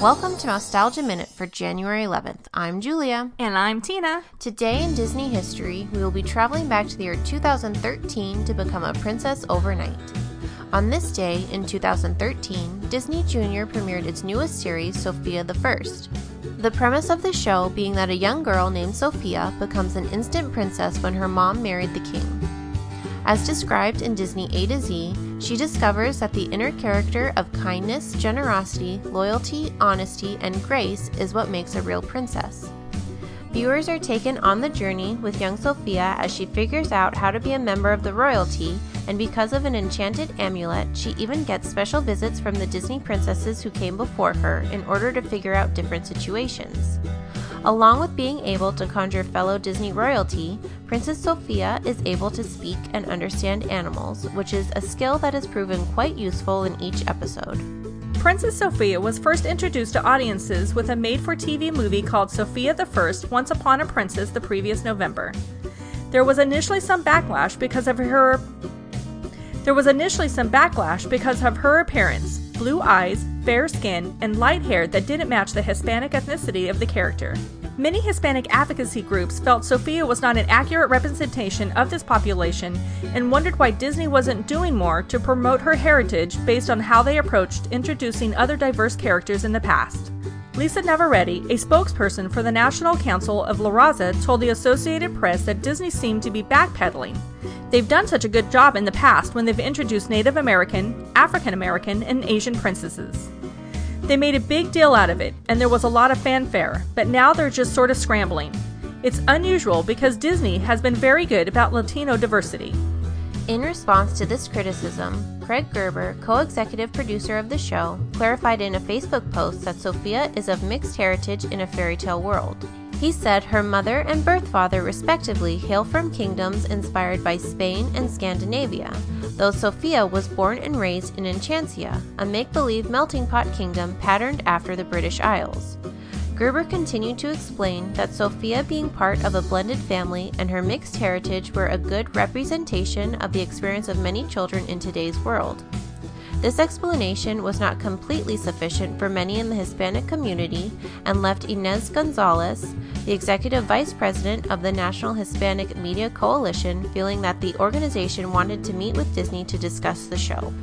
Welcome to Mousetalgia Minute for January 11th. I'm Julia. And I'm Tina. Today in Disney history, we will be traveling back to the year 2013 to become a princess overnight. On this day in 2013, Disney Junior premiered its newest series, Sofia the First. The premise of the show being that a young girl named Sofia becomes an instant princess when her mom married the king. As described in Disney A to Z, she discovers that the inner character of kindness, generosity, loyalty, honesty, and grace is what makes a real princess. Viewers are taken on the journey with young Sofia as she figures out how to be a member of the royalty, and because of an enchanted amulet, she even gets special visits from the Disney princesses who came before her in order to figure out different situations. Along with being able to conjure fellow Disney royalty, Princess Sofia is able to speak and understand animals, which is a skill that has proven quite useful in each episode. Princess Sofia was first introduced to audiences with a made for TV movie called Sofia the First Once Upon a Princess the previous November. There was initially some backlash because of her there was initially some backlash because of her appearance blue eyes, fair skin, and light hair that didn't match the Hispanic ethnicity of the character. Many Hispanic advocacy groups felt Sofia was not an accurate representation of this population and wondered why Disney wasn't doing more to promote her heritage based on how they approached introducing other diverse characters in the past. Lisa Navarrete, a spokesperson for the National Council of La Raza, told the Associated Press that Disney seemed to be backpedaling. They've done such a good job in the past when they've introduced Native American, African American, and Asian princesses. They made a big deal out of it, and there was a lot of fanfare, but now they're just sort of scrambling. It's unusual because Disney has been very good about Latino diversity. In response to this criticism, Craig Gerber, co executive producer of the show, clarified in a Facebook post that Sofia is of mixed heritage in a fairy tale world. He said her mother and birth father, respectively, hail from kingdoms inspired by Spain and Scandinavia, though Sofia was born and raised in Enchantia, a make believe melting pot kingdom patterned after the British Isles. Gerber continued to explain that Sofia being part of a blended family and her mixed heritage were a good representation of the experience of many children in today's world. This explanation was not completely sufficient for many in the Hispanic community and left Inez Gonzalez, the executive vice president of the National Hispanic Media Coalition, feeling that the organization wanted to meet with Disney to discuss the show.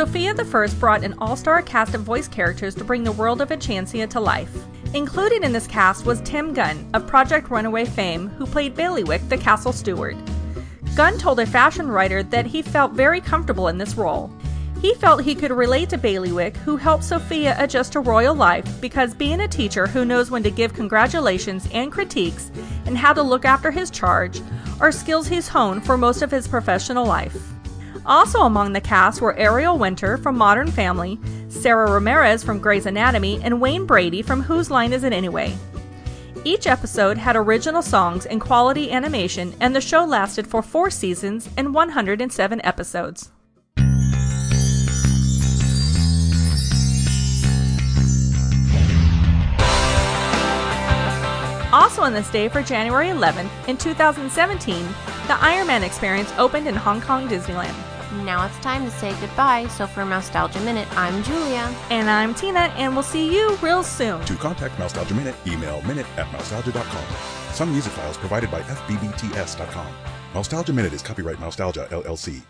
The First brought an all-star cast of voice characters to bring the world of Enchantia to life. Included in this cast was Tim Gunn of Project Runway fame, who played Baileywick, the castle steward. Gunn told a fashion writer that he felt very comfortable in this role. He felt he could relate to Baileywick, who helped Sofia adjust to royal life because being a teacher who knows when to give congratulations and critiques and how to look after his charge are skills he's honed for most of his professional life. Also among the cast were Ariel Winter from Modern Family, Sara Ramirez from Grey's Anatomy, and Wayne Brady from Whose Line Is It Anyway? Each episode had original songs and quality animation, and the show lasted for four seasons and 107 episodes. Also on this day for January 11th, in 2017, the Iron Man experience opened in Hong Kong Disneyland. Now it's time to say goodbye, so for Mousetalgia Minute, I'm Julia. And I'm Tina, and we'll see you real soon. To contact Mousetalgia Minute, email minute at mousetalgia.com. Some music files provided by FBBTS.com. Mousetalgia Minute is copyright Mousetalgia, LLC.